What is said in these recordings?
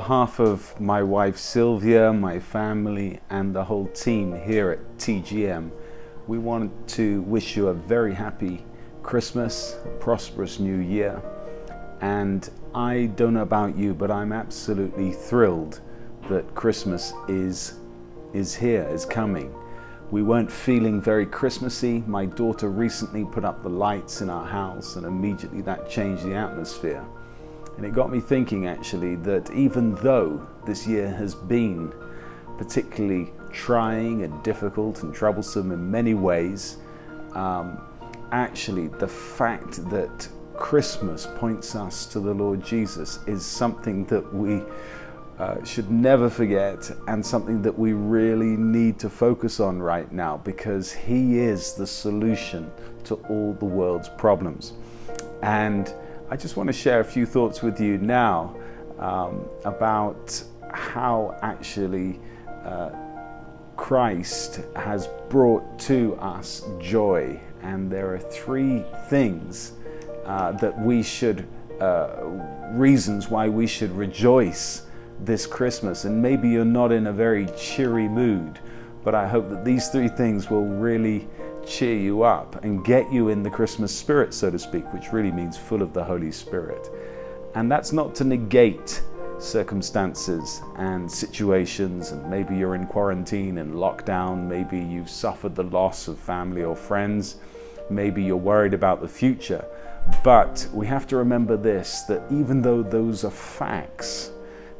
behalf of my wife Sylvia, my family, and the whole team here at TGM, we want to wish you a very happy Christmas, a prosperous new year. And I don't know about you, but I'm absolutely thrilled that Christmas is, is here, is coming. We weren't feeling very Christmassy. My daughter recently put up the lights in our house, and immediately that changed the atmosphere. And it got me thinking actually that even though this year has been particularly trying and difficult and troublesome in many ways, um, actually the fact that Christmas points us to the Lord Jesus is something that we uh, should never forget and something that we really need to focus on right now because He is the solution to all the world's problems. And I just want to share a few thoughts with you now um, about how actually uh, Christ has brought to us joy. And there are three things uh, that we should, uh, reasons why we should rejoice this Christmas. And maybe you're not in a very cheery mood, but I hope that these three things will really cheer you up and get you in the Christmas spirit, so to speak, which really means full of the Holy Spirit. And that's not to negate circumstances and situations, and maybe you're in quarantine and lockdown, maybe you've suffered the loss of family or friends, maybe you're worried about the future. But we have to remember this that even though those are facts,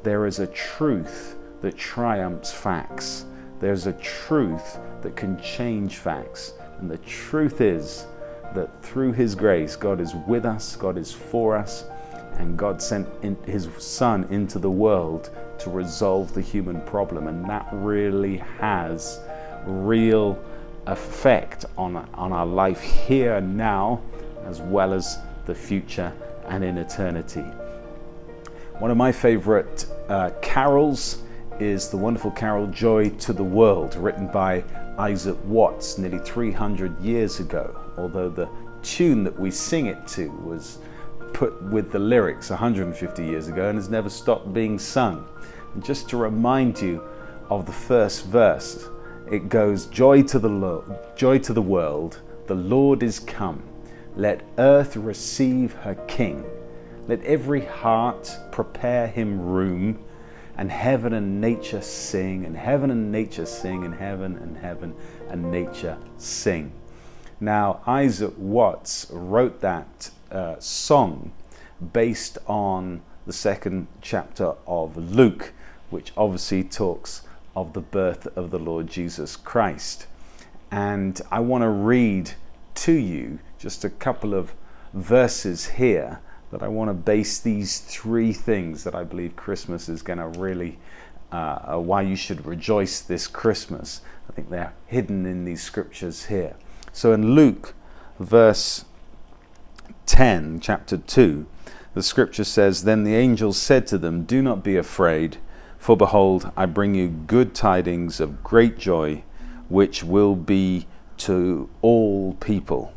there is a truth that triumphs facts. There's a truth that can change facts. And the truth is that through His grace, God is with us, God is for us, and God sent His Son into the world to resolve the human problem. And that really has real effect on, on our life here and now, as well as the future and in eternity. One of my favorite uh, carols is the wonderful carol Joy to the World, written by Isaac Watts nearly 300 years ago, although the tune that we sing it to was put with the lyrics 150 years ago and has never stopped being sung. And just to remind you of the first verse, it goes, Joy to the, Lord, joy to the world, the Lord is come. Let earth receive her King. Let every heart prepare him room and heaven and nature sing, and heaven and nature sing, and heaven and heaven and nature sing. Now, Isaac Watts wrote that uh, song based on the second chapter of Luke, which obviously talks of the birth of the Lord Jesus Christ. And I want to read to you just a couple of verses here that I want to base these three things that I believe Christmas is going to really, uh, uh, why you should rejoice this Christmas. I think they're hidden in these scriptures here. So in Luke, verse 10, chapter 2, the scripture says, Then the angel said to them, Do not be afraid, for behold, I bring you good tidings of great joy, which will be to all people.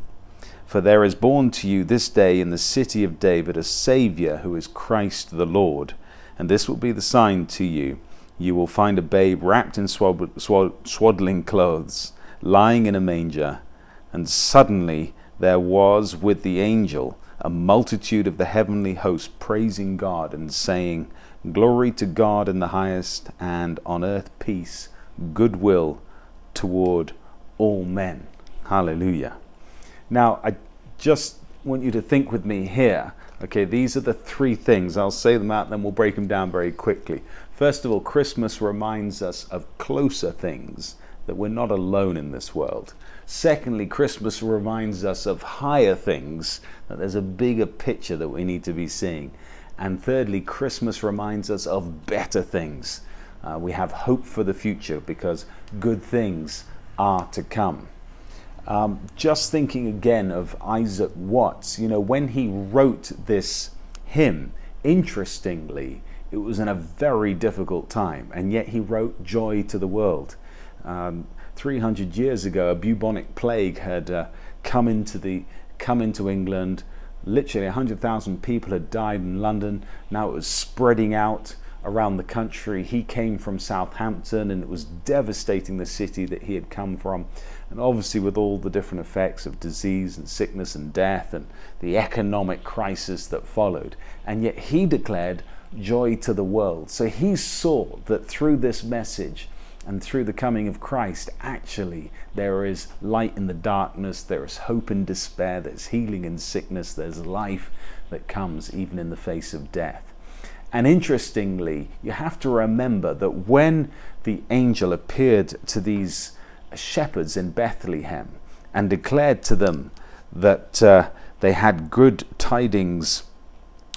For there is born to you this day in the city of David a Saviour who is Christ the Lord. And this will be the sign to you. You will find a babe wrapped in swaddling clothes, lying in a manger. And suddenly there was with the angel a multitude of the heavenly host praising God and saying, Glory to God in the highest, and on earth peace, goodwill toward all men. Hallelujah. Now, I just want you to think with me here. Okay, these are the three things. I'll say them out, then we'll break them down very quickly. First of all, Christmas reminds us of closer things, that we're not alone in this world. Secondly, Christmas reminds us of higher things, that there's a bigger picture that we need to be seeing. And thirdly, Christmas reminds us of better things. Uh, we have hope for the future because good things are to come. Um, just thinking again of Isaac Watts, you know, when he wrote this hymn, interestingly, it was in a very difficult time, and yet he wrote Joy to the World. Um, 300 years ago, a bubonic plague had uh, come into the come into England. Literally 100,000 people had died in London. Now it was spreading out around the country. He came from Southampton and it was devastating the city that he had come from. And obviously, with all the different effects of disease and sickness and death and the economic crisis that followed. And yet, he declared joy to the world. So he saw that through this message, and through the coming of Christ, actually, there is light in the darkness, there is hope in despair, there's healing in sickness, there's life that comes even in the face of death. And interestingly, you have to remember that when the angel appeared to these shepherds in Bethlehem and declared to them that uh, they had good tidings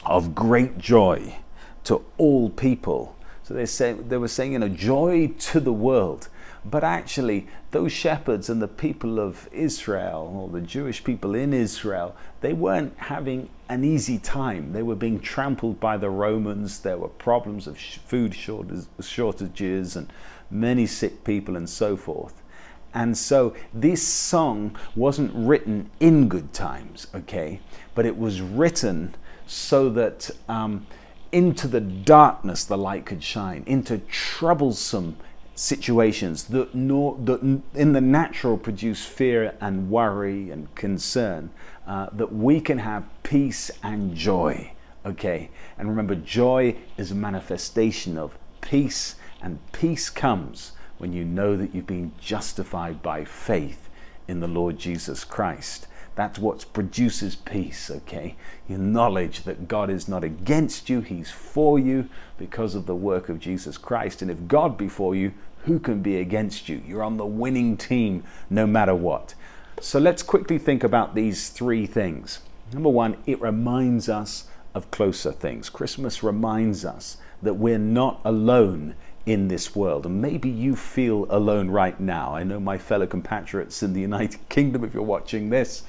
of great joy to all people. So they, say, they were saying, you know, joy to the world. But actually, those shepherds and the people of Israel, or the Jewish people in Israel, they weren't having an easy time. They were being trampled by the Romans. There were problems of food shortages and many sick people and so forth. And so this song wasn't written in good times, okay, but it was written so that um, into the darkness the light could shine, into troublesome situations that, nor, that in the natural produce fear and worry and concern, uh, that we can have peace and joy. Okay, and remember, joy is a manifestation of peace, and peace comes when you know that you've been justified by faith in the Lord Jesus Christ. That's what produces peace, okay? Your knowledge that God is not against you, He's for you because of the work of Jesus Christ. And if God be for you, who can be against you? You're on the winning team no matter what. So let's quickly think about these three things. Number one, it reminds us of closer things. Christmas reminds us that we're not alone in this world. And maybe you feel alone right now. I know my fellow compatriots in the United Kingdom, if you're watching this,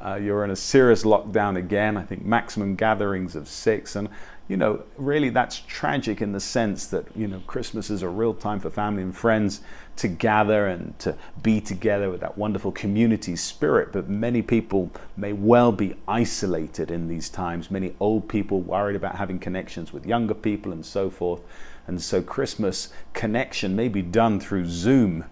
uh, you're in a serious lockdown again. I think maximum gatherings of six. And, you know, really that's tragic in the sense that, you know, Christmas is a real time for family and friends to gather and to be together with that wonderful community spirit. But many people may well be isolated in these times. Many old people worried about having connections with younger people and so forth. And so Christmas connection may be done through Zoom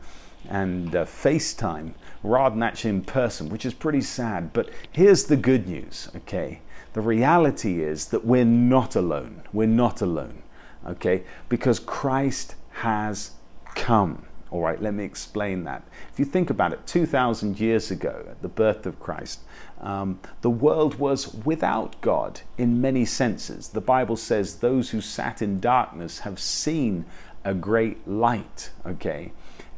and uh, FaceTime rather than actually in person, which is pretty sad. But here's the good news, okay? The reality is that we're not alone. We're not alone, okay? Because Christ has come. All right, let me explain that. If you think about it, 2,000 years ago, at the birth of Christ, um, the world was without God in many senses. The Bible says those who sat in darkness have seen a great light, okay?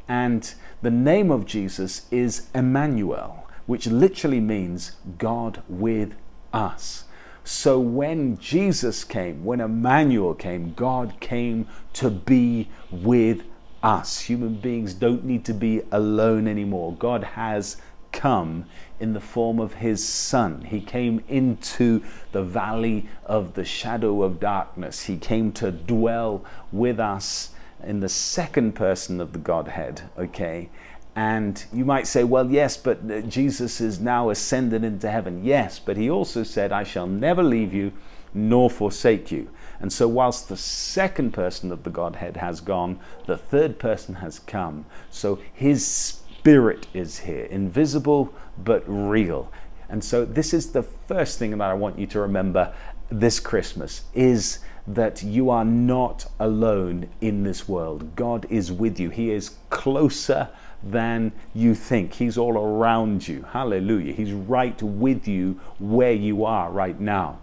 And the name of Jesus is Emmanuel, which literally means God with us. So when Jesus came, when Emmanuel came, God came to be with us. Human beings don't need to be alone anymore. God has come in the form of his son. He came into the valley of the shadow of darkness. He came to dwell with us in the second person of the Godhead, okay? And you might say, well, yes, but uh, Jesus is now ascended into heaven. Yes, but he also said, I shall never leave you nor forsake you. And so, whilst the second person of the Godhead has gone, the third person has come. So, his spirit is here, invisible but real. And so, this is the first thing that I want you to remember this Christmas is that you are not alone in this world. God is with you. He is closer than you think. He's all around you. Hallelujah. He's right with you where you are right now.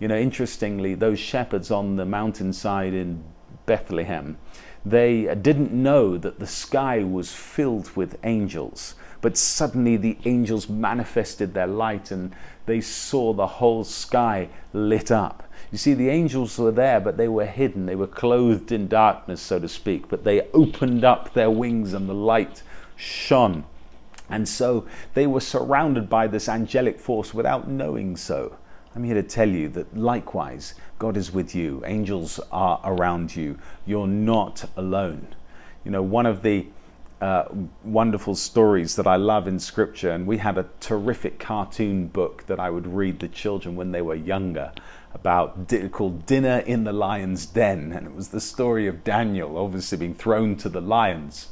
You know, interestingly, those shepherds on the mountainside in Bethlehem, they didn't know that the sky was filled with angels. But suddenly the angels manifested their light and they saw the whole sky lit up. You see, the angels were there, but they were hidden. They were clothed in darkness, so to speak. But they opened up their wings and the light shone. And so they were surrounded by this angelic force without knowing so. I'm here to tell you that likewise, God is with you. Angels are around you. You're not alone. You know, one of the uh, wonderful stories that I love in scripture. And we had a terrific cartoon book that I would read the children when they were younger. about called Dinner in the Lion's Den, and it was the story of Daniel obviously being thrown to the lions.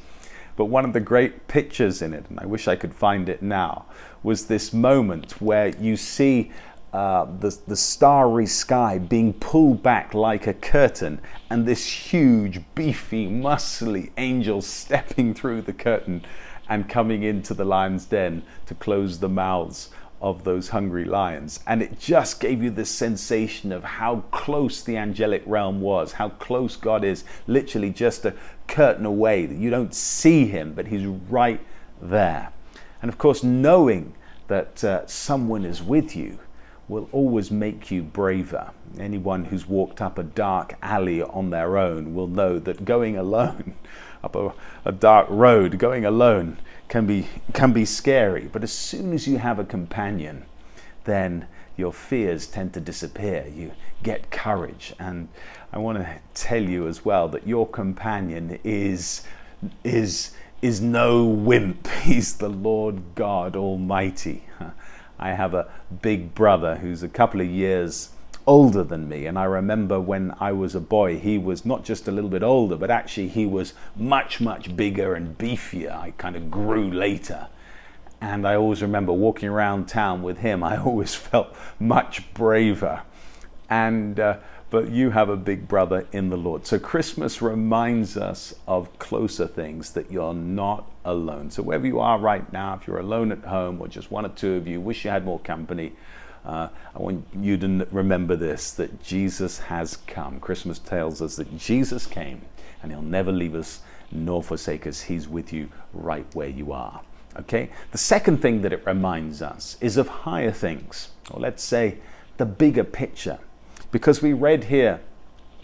But one of the great pictures in it, and I wish I could find it now, was this moment where you see uh, the, the starry sky being pulled back like a curtain, and this huge, beefy, muscly angel stepping through the curtain and coming into the lion's den to close the mouths of those hungry lions. And it just gave you this sensation of how close the angelic realm was, how close God is, literally just a curtain away, that you don't see him, but he's right there. And of course, knowing that uh, someone is with you will always make you braver. Anyone who's walked up a dark alley on their own will know that going alone up a, a, dark road, going alone can be can be scary. But as soon as you have a companion, then your fears tend to disappear. You get courage. And I want to tell you as well that your companion is is is no wimp. He's the Lord God Almighty. I have a big brother who's a couple of years older than me. And I remember when I was a boy, he was not just a little bit older, but actually he was much, much bigger and beefier. I kind of grew later. And I always remember walking around town with him, I always felt much braver. And uh, but you have a big brother in the Lord. So Christmas reminds us of closer things that you're not alone. So wherever you are right now, if you're alone at home or just one or two of you, wish you had more company. Uh, I want you to remember this that Jesus has come. Christmas tells us that Jesus came and he'll never leave us nor forsake us. He's with you right where you are. Okay? The second thing that it reminds us is of higher things, or let's say the bigger picture. Because we read here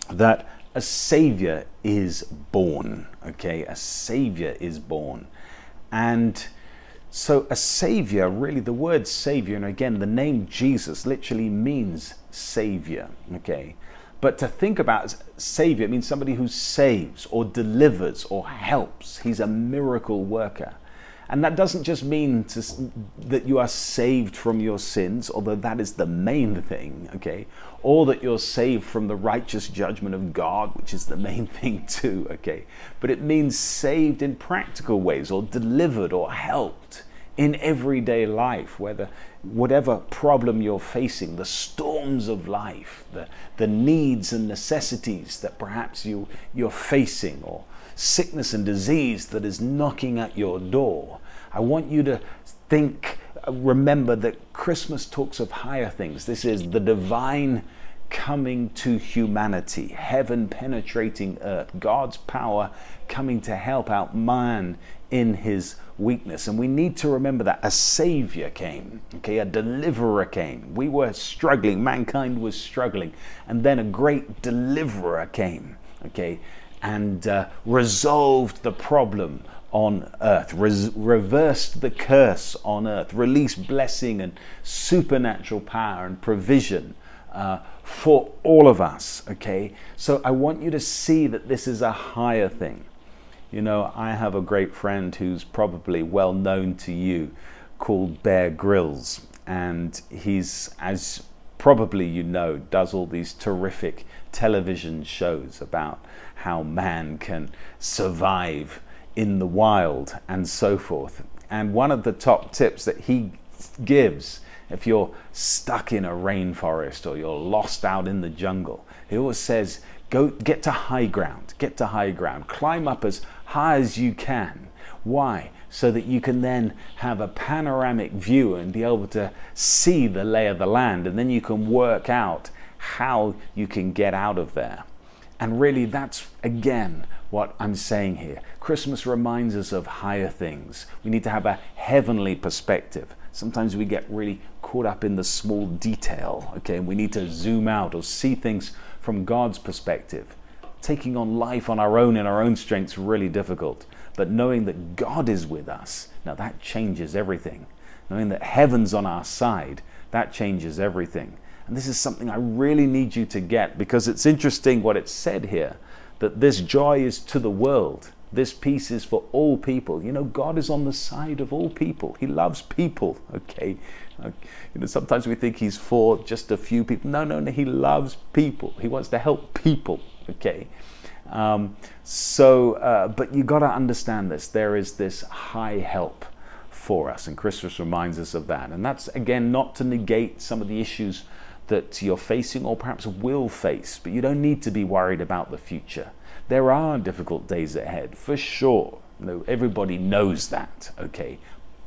that a savior is born, okay? A savior is born. And so a savior, really the word savior, and again, the name Jesus literally means savior, okay? But to think about savior, means somebody who saves or delivers or helps. He's a miracle worker. And that doesn't just mean to, that you are saved from your sins, although that is the main thing, okay? Or that you're saved from the righteous judgment of God, which is the main thing too, okay? But it means saved in practical ways or delivered or helped in everyday life, whether whatever problem you're facing, the storms of life, the, the needs and necessities that perhaps you, you're facing, or sickness and disease that is knocking at your door, I want you to think, remember that Christmas talks of higher things. This is the divine coming to humanity, heaven penetrating earth, God's power coming to help out man in his weakness. And we need to remember that a savior came, okay, a deliverer came. We were struggling, mankind was struggling, and then a great deliverer came, okay, and uh, resolved the problem on earth, reversed the curse on earth, released blessing and supernatural power and provision uh, for all of us. Okay, so I want you to see that this is a higher thing. You know, I have a great friend who's probably well known to you called Bear Grylls, and he's, as probably you know, does all these terrific television shows about how man can survive in the wild and so forth. And one of the top tips that he gives if you're stuck in a rainforest or you're lost out in the jungle, he always says, go get to high ground, get to high ground, climb up as high as you can. Why? So that you can then have a panoramic view and be able to see the lay of the land, and then you can work out how you can get out of there. And really, that's again what I'm saying here. Christmas reminds us of higher things. We need to have a heavenly perspective. Sometimes we get really caught up in the small detail, okay? And we need to zoom out or see things from God's perspective. Taking on life on our own in our own strength is really difficult. But knowing that God is with us, now that changes everything. Knowing that heaven's on our side, that changes everything. And this is something I really need you to get because it's interesting what it said here that this joy is to the world. This peace is for all people. You know, God is on the side of all people. He loves people, okay? You know, sometimes we think He's for just a few people. No, no, no. He loves people. He wants to help people, okay? Um, so, uh, but you got to understand this. There is this high help for us, and Christmas reminds us of that. And that's, again, not to negate some of the issues that you're facing or perhaps will face, but you don't need to be worried about the future. There are difficult days ahead, for sure. No, everybody knows that, okay?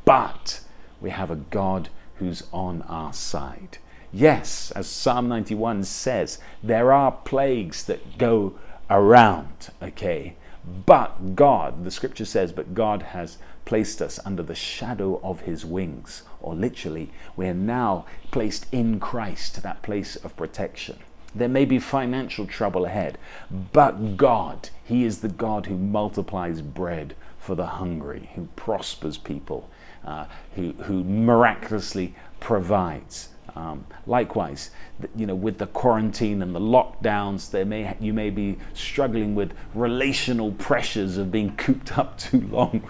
But we have a God who's on our side. Yes, as Psalm 91 says, there are plagues that go around, okay? But God, the scripture says, but God has placed us under the shadow of his wings, or literally, we are now placed in Christ, that place of protection. There may be financial trouble ahead, but God, He is the God who multiplies bread for the hungry, who prospers people, uh, who, who miraculously provides. Um, likewise, you know, with the quarantine and the lockdowns, there may you may be struggling with relational pressures of being cooped up too long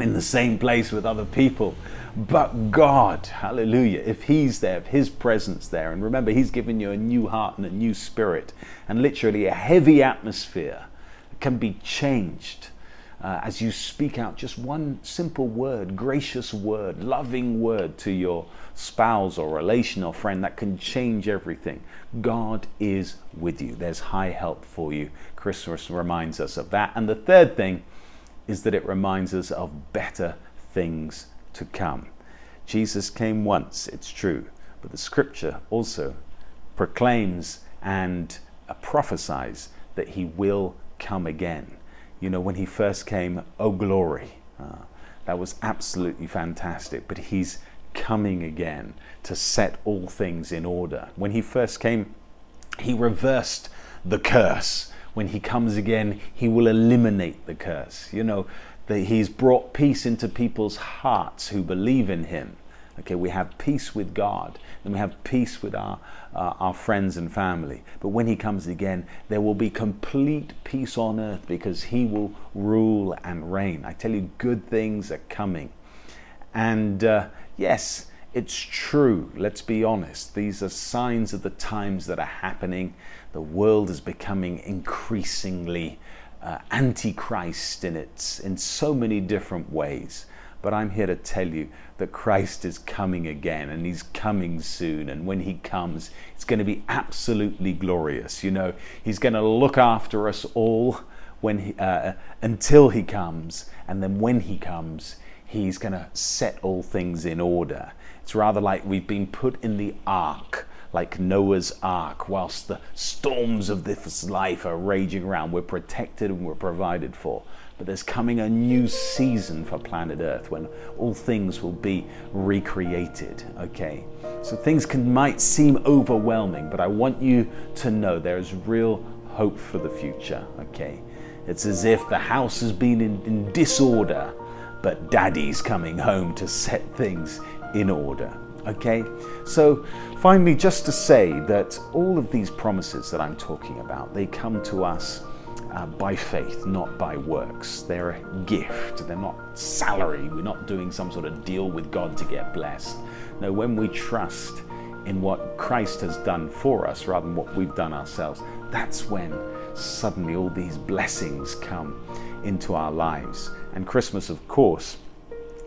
in the same place with other people. But God, hallelujah, if He's there, if His presence there, and remember, He's given you a new heart and a new spirit, and literally a heavy atmosphere can be changed uh, as you speak out just one simple word, gracious word, loving word to your spouse or relation or friend that can change everything. God is with you. There's high help for you. Christmas reminds us of that. And the third thing is that it reminds us of better things to come. Jesus came once, it's true, but the scripture also proclaims and prophesies that he will come again. You know, when he first came, oh glory, uh, that was absolutely fantastic, but he's coming again to set all things in order. When he first came, he reversed the curse. When he comes again, he will eliminate the curse. You know, that he's brought peace into people's hearts who believe in him. Okay, we have peace with God, and we have peace with our, uh, our friends and family. But when he comes again, there will be complete peace on earth because he will rule and reign. I tell you, good things are coming. And uh, yes, it's true. Let's be honest. These are signs of the times that are happening. The world is becoming increasingly uh, antichrist in its in so many different ways. But I'm here to tell you that Christ is coming again and he's coming soon. And when he comes, it's going to be absolutely glorious. You know, he's going to look after us all when he, uh, until he comes. And then when he comes, he's going to set all things in order. It's rather like we've been put in the ark like Noah's ark, whilst the storms of this life are raging around. We're protected and we're provided for. But there's coming a new season for planet Earth when all things will be recreated. Okay, so things can might seem overwhelming, but I want you to know there is real hope for the future. Okay, it's as if the house has been in, in disorder, but Daddy's coming home to set things in order. Okay, so finally, just to say that all of these promises that I'm talking about, they come to us uh, by faith, not by works. They're a gift, they're not salary. We're not doing some sort of deal with God to get blessed. No, when we trust in what Christ has done for us rather than what we've done ourselves, that's when suddenly all these blessings come into our lives. And Christmas, of course,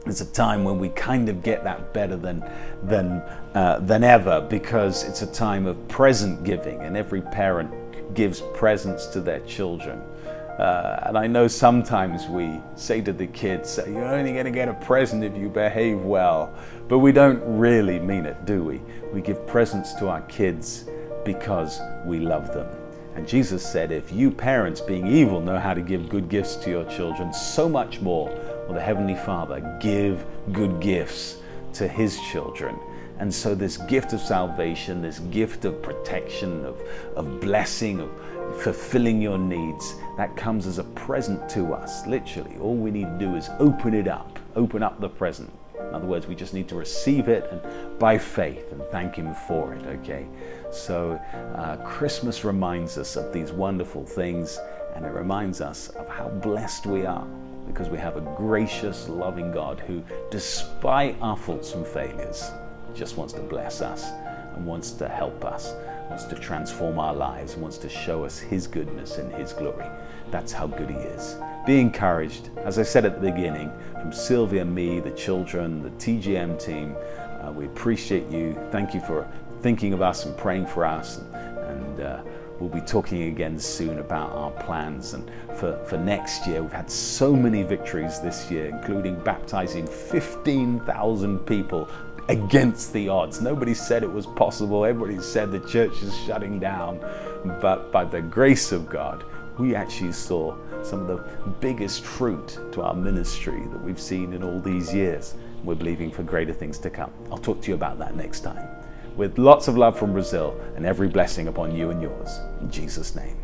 it's a time when we kind of get that better than than uh, than ever because it's a time of present giving and every parent gives presents to their children. Uh, and I know sometimes we say to the kids you're only going to get a present if you behave well. But we don't really mean it do we? We give presents to our kids because we love them. And Jesus said if you parents being evil know how to give good gifts to your children so much more will the Heavenly Father give good gifts to His children. And so, this gift of salvation, this gift of protection, of, of blessing, of fulfilling your needs, that comes as a present to us. Literally, all we need to do is open it up, open up the present. In other words, we just need to receive it and by faith and thank Him for it, okay? So, uh, Christmas reminds us of these wonderful things And it reminds us of how blessed we are because we have a gracious, loving God who, despite our faults and failures, just wants to bless us and wants to help us, wants to transform our lives, wants to show us His goodness and His glory. That's how good He is. Be encouraged, as I said at the beginning, from Sylvia, me, the children, the TGM team. Uh, we appreciate you. Thank you for thinking of us and praying for us. And, and uh, we'll be talking again soon about our plans. And for, for next year, we've had so many victories this year, including baptizing 15,000 people against the odds. Nobody said it was possible. Everybody said the church is shutting down. But by the grace of God, we actually saw some of the biggest fruit to our ministry that we've seen in all these years. We're believing for greater things to come. I'll talk to you about that next time. With lots of love from Brazil and every blessing upon you and yours. In Jesus' name.